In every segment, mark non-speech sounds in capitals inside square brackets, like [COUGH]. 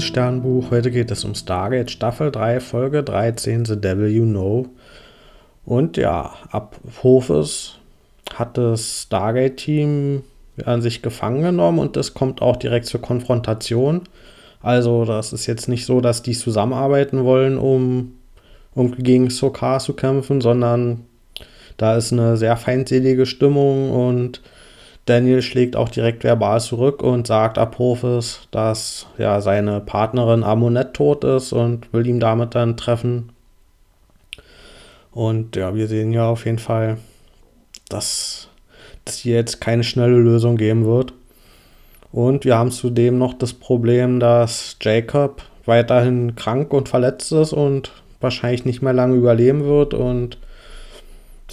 liebes Sternbuch. Heute geht es um Stargate Staffel 3, Folge 13, The Devil You Know. Und ja, Apophis hat das Stargate-Team an sich gefangen genommen und es kommt auch direkt zur Konfrontation. Also, das ist jetzt nicht so, dass die zusammenarbeiten wollen, um, um gegen Sokar zu kämpfen, sondern da ist eine sehr feindselige Stimmung und Daniel schlägt auch direkt verbal zurück und sagt Apophis, dass ja seine Partnerin Amunet tot ist und will ihn damit dann treffen. Und ja, wir sehen ja auf jeden Fall, dass es hier jetzt keine schnelle Lösung geben wird. Und wir haben zudem noch das Problem, dass Jacob weiterhin krank und verletzt ist und wahrscheinlich nicht mehr lange überleben wird. Und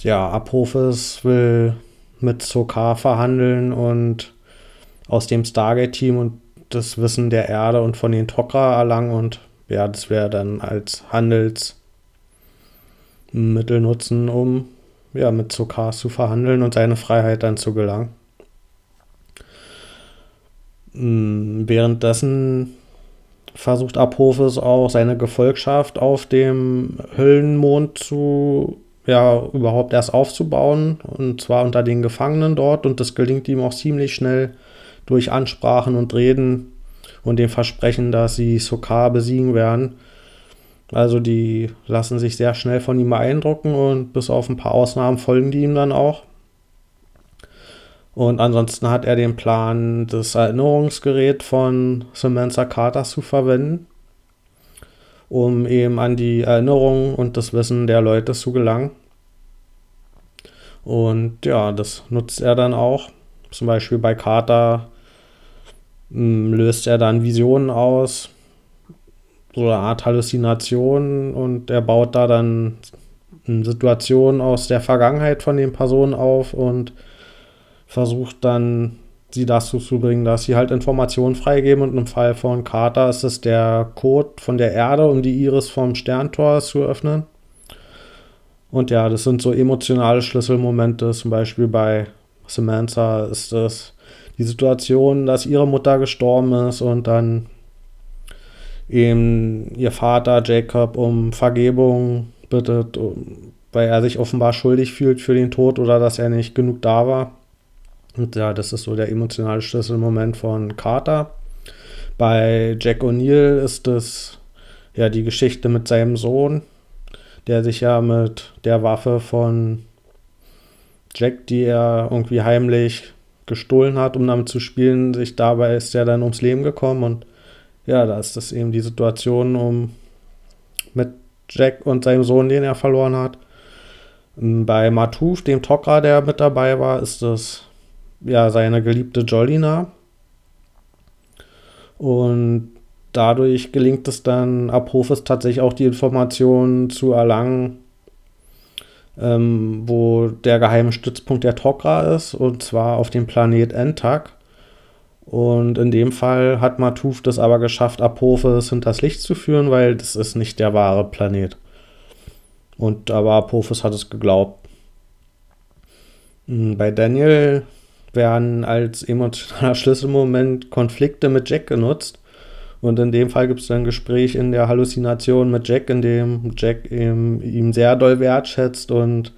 ja, Apophis will mit Sokar verhandeln und aus dem Stargate-Team und das Wissen der Erde und von den Tok'ra erlangen und ja, das wäre dann als Handelsmittel nutzen, um ja, mit Sokar zu verhandeln und seine Freiheit dann zu gelangen. Mm, währenddessen versucht Apophis auch seine Gefolgschaft auf dem Höllenmond zu ja überhaupt erst aufzubauen und zwar unter den Gefangenen dort und das gelingt ihm auch ziemlich schnell durch Ansprachen und Reden und dem Versprechen, dass sie Sokar besiegen werden. Also die lassen sich sehr schnell von ihm beeindrucken und bis auf ein paar Ausnahmen folgen die ihm dann auch. Und ansonsten hat er den Plan, das Erinnerungsgerät von Samantha Carter zu verwenden um eben an die Erinnerung und das Wissen der Leute zu gelangen. Und ja, das nutzt er dann auch. Zum Beispiel bei Carter hm, löst er dann Visionen aus, so eine Art Halluzination und er baut da dann Situationen aus der Vergangenheit von den Personen auf und versucht dann sie dazu zu bringen, dass sie halt Informationen freigeben. Und im Fall von Carter ist es der Code von der Erde, um die Iris vom Sterntor zu öffnen. Und ja, das sind so emotionale Schlüsselmomente. Zum Beispiel bei Samantha ist es die Situation, dass ihre Mutter gestorben ist und dann eben ihr Vater Jacob um Vergebung bittet, weil er sich offenbar schuldig fühlt für den Tod oder dass er nicht genug da war. Und ja, das ist so der emotionale Schlüsselmoment von Carter. Bei Jack O'Neill ist es ja die Geschichte mit seinem Sohn, der sich ja mit der Waffe von Jack, die er irgendwie heimlich gestohlen hat, um damit zu spielen, sich dabei ist er dann ums Leben gekommen und ja, da ist das eben die Situation um mit Jack und seinem Sohn, den er verloren hat. Bei Matuf, dem Tok'ra, der mit dabei war, ist es ja, seine geliebte Jolina. Und dadurch gelingt es dann Apophis tatsächlich auch die Informationen zu erlangen, ähm, wo der geheime Stützpunkt der Tok'ra ist, und zwar auf dem Planet Entak. Und in dem Fall hat Matuf das aber geschafft, Apophis hinters Licht zu führen, weil das ist nicht der wahre Planet. Und aber Apophis hat es geglaubt. Hm, bei Daniel werden als emotionaler [LAUGHS] Schlüsselmoment Konflikte mit Jack genutzt. Und in dem Fall gibt es dann ein Gespräch in der Halluzination mit Jack, in dem Jack ihm, ihm sehr doll wertschätzt und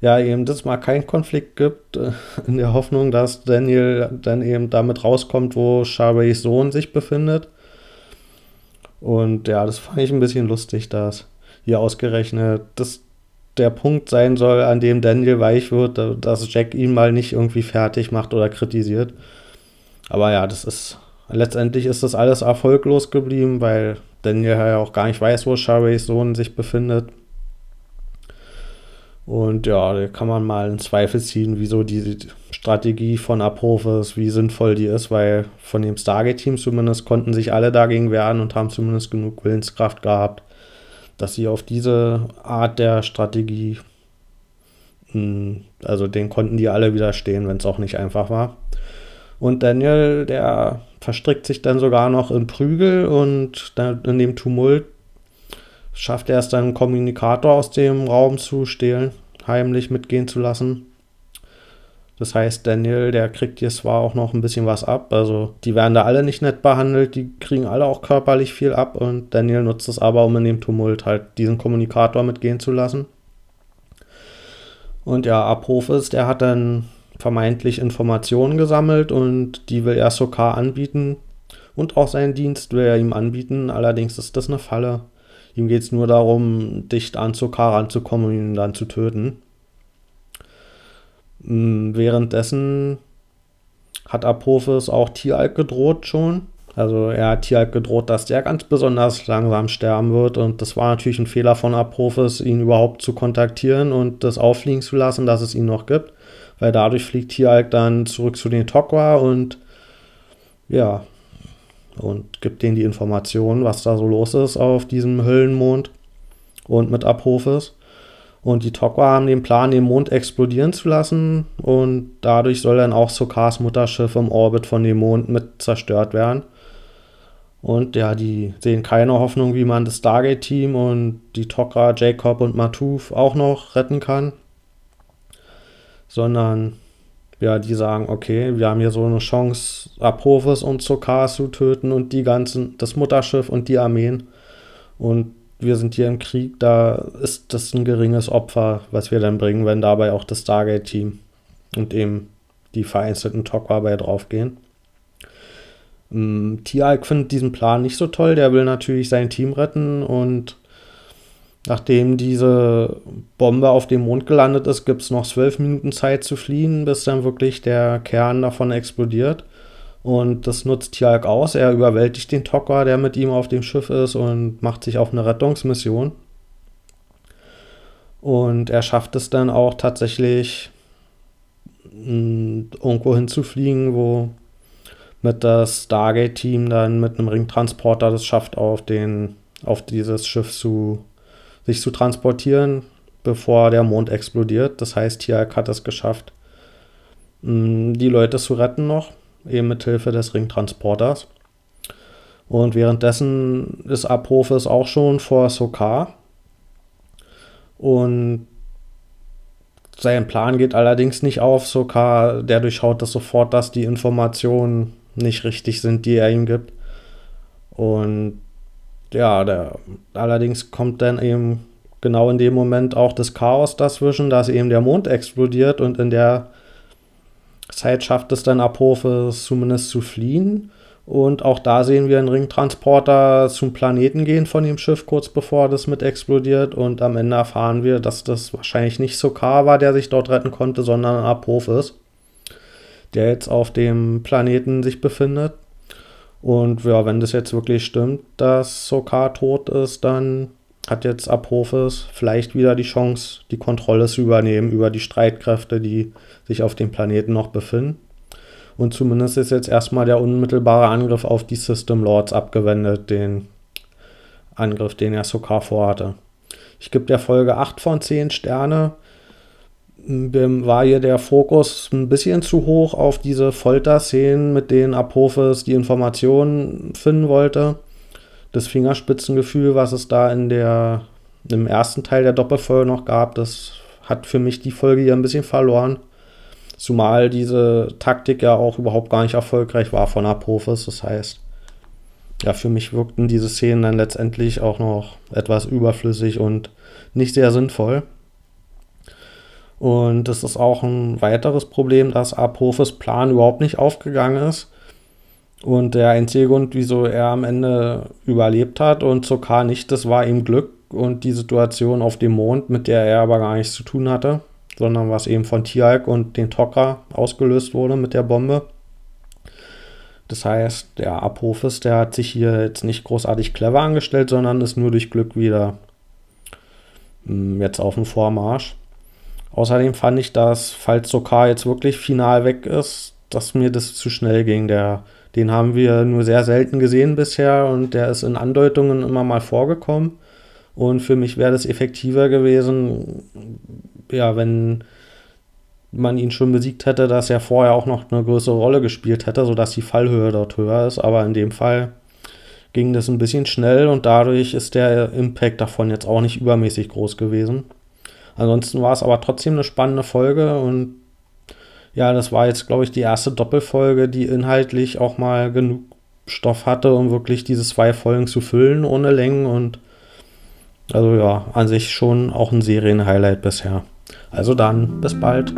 ja, eben das mal keinen Konflikt gibt, äh, in der Hoffnung, dass Daniel dann eben damit rauskommt, wo Charbays Sohn sich befindet. Und ja, das fand ich ein bisschen lustig, dass hier ausgerechnet das der Punkt sein soll, an dem Daniel weich wird, dass Jack ihn mal nicht irgendwie fertig macht oder kritisiert. Aber ja, das ist letztendlich ist das alles erfolglos geblieben, weil Daniel ja auch gar nicht weiß, wo Sharays Sohn sich befindet. Und ja, da kann man mal in Zweifel ziehen, wieso die Strategie von Apophis, wie sinnvoll die ist, weil von dem Stargate-Team zumindest konnten sich alle dagegen wehren und haben zumindest genug Willenskraft gehabt, dass sie auf diese Art der Strategie, hm, also den konnten die alle widerstehen, wenn es auch nicht einfach war. Und Daniel, der verstrickt sich dann sogar noch in Prügel und in dem Tumult schafft er es dann, einen Kommunikator aus dem Raum zu stehlen, heimlich mitgehen zu lassen. Das heißt, Daniel, der kriegt hier zwar auch noch ein bisschen was ab. Also die werden da alle nicht nett behandelt, die kriegen alle auch körperlich viel ab und Daniel nutzt es aber, um in dem Tumult halt diesen Kommunikator mitgehen zu lassen. Und ja, Apophis, der hat dann vermeintlich Informationen gesammelt und die will er Sokar anbieten. Und auch seinen Dienst will er ihm anbieten. Allerdings ist das eine Falle. Ihm geht es nur darum, dicht an Sokar ranzukommen und ihn dann zu töten. Mm, währenddessen hat Apophis auch Tieralk gedroht schon. Also er hat Tieralk gedroht, dass der ganz besonders langsam sterben wird. Und das war natürlich ein Fehler von Apophis, ihn überhaupt zu kontaktieren und das auffliegen zu lassen, dass es ihn noch gibt. Weil dadurch fliegt Tieralk dann zurück zu den Tokwa und ja, und gibt denen die Informationen, was da so los ist auf diesem Höllenmond und mit Apophis. Und die Tokwa haben den Plan, den Mond explodieren zu lassen und dadurch soll dann auch Sokars Mutterschiff im Orbit von dem Mond mit zerstört werden. Und ja, die sehen keine Hoffnung, wie man das Stargate-Team und die Tokra, Jacob und Matuf auch noch retten kann. Sondern ja, die sagen, okay, wir haben hier so eine Chance, Apophis und Sokar zu töten und die ganzen, das Mutterschiff und die Armeen. Und wir sind hier im Krieg, da ist das ein geringes Opfer, was wir dann bringen, wenn dabei auch das Stargate-Team und eben die vereinzelten Tokwa bei draufgehen. Ähm, Tialk findet diesen Plan nicht so toll, der will natürlich sein Team retten und nachdem diese Bombe auf dem Mond gelandet ist, gibt es noch zwölf Minuten Zeit zu fliehen, bis dann wirklich der Kern davon explodiert. Und das nutzt Tjalk aus. Er überwältigt den Tokwa, der mit ihm auf dem Schiff ist, und macht sich auf eine Rettungsmission. Und er schafft es dann auch tatsächlich irgendwo hinzufliegen, wo mit das Stargate-Team dann mit einem Ringtransporter das schafft, auf, den, auf dieses Schiff zu, sich zu transportieren, bevor der Mond explodiert. Das heißt, Tialk hat es geschafft, mm, die Leute zu retten noch eben mit Hilfe des Ringtransporters. Und währenddessen ist Apophis auch schon vor Sokar. Und sein Plan geht allerdings nicht auf. Sokar, der durchschaut das sofort, dass die Informationen nicht richtig sind, die er ihm gibt. Und ja, der, allerdings kommt dann eben genau in dem Moment auch das Chaos dazwischen, dass eben der Mond explodiert und in der Zeit schafft es dann Apophis zumindest zu fliehen. Und auch da sehen wir einen Ringtransporter zum Planeten gehen von dem Schiff, kurz bevor das mit explodiert. Und am Ende erfahren wir, dass das wahrscheinlich nicht Sokar war, der sich dort retten konnte, sondern Apophis, der jetzt auf dem Planeten sich befindet. Und ja, wenn das jetzt wirklich stimmt, dass Sokar tot ist, dann hat jetzt Apophis vielleicht wieder die Chance, die Kontrolle zu übernehmen über die Streitkräfte, die sich auf dem Planeten noch befinden. Und zumindest ist jetzt erstmal der unmittelbare Angriff auf die System Lords abgewendet, den Angriff, den er Sokar vorhatte. Ich gebe der Folge 8 von 10 Sterne. War hier der Fokus ein bisschen zu hoch auf diese Folterszenen, mit denen Apophis die Informationen finden wollte das Fingerspitzengefühl, was es da in der, im ersten Teil der Doppelfolge noch gab, das hat für mich die Folge hier ein bisschen verloren. Zumal diese Taktik ja auch überhaupt gar nicht erfolgreich war von Apophis. Das heißt, ja, für mich wirkten diese Szenen dann letztendlich auch noch etwas überflüssig und nicht sehr sinnvoll. Und das ist auch ein weiteres Problem, dass Apophis Plan überhaupt nicht aufgegangen ist. Und der einzige Grund, wieso er am Ende überlebt hat und Sokar nicht, das war ihm Glück und die Situation auf dem Mond, mit der er aber gar nichts zu tun hatte, sondern was eben von Tialk und den Tok'ra ausgelöst wurde mit der Bombe. Das heißt, der Apophis, der hat sich hier jetzt nicht großartig clever angestellt, sondern ist nur durch Glück wieder hm, jetzt auf dem Vormarsch. Außerdem fand ich, dass, falls Sokar jetzt wirklich final weg ist, dass mir das zu schnell ging. Der den haben wir nur sehr selten gesehen bisher und der ist in Andeutungen immer mal vorgekommen. Und für mich wäre das effektiver gewesen, ja, wenn man ihn schon besiegt hätte, dass er vorher auch noch eine größere Rolle gespielt hätte, sodass die Fallhöhe dort höher ist. Aber in dem Fall ging das ein bisschen schnell und dadurch ist der Impact davon jetzt auch nicht übermäßig groß gewesen. Ansonsten war es aber trotzdem eine spannende Folge und ja, das war jetzt, glaube ich, die erste Doppelfolge, die inhaltlich auch mal genug Stoff hatte, um wirklich diese zwei Folgen zu füllen ohne Längen und also ja, an sich schon auch ein Serienhighlight bisher. Also dann, bis bald.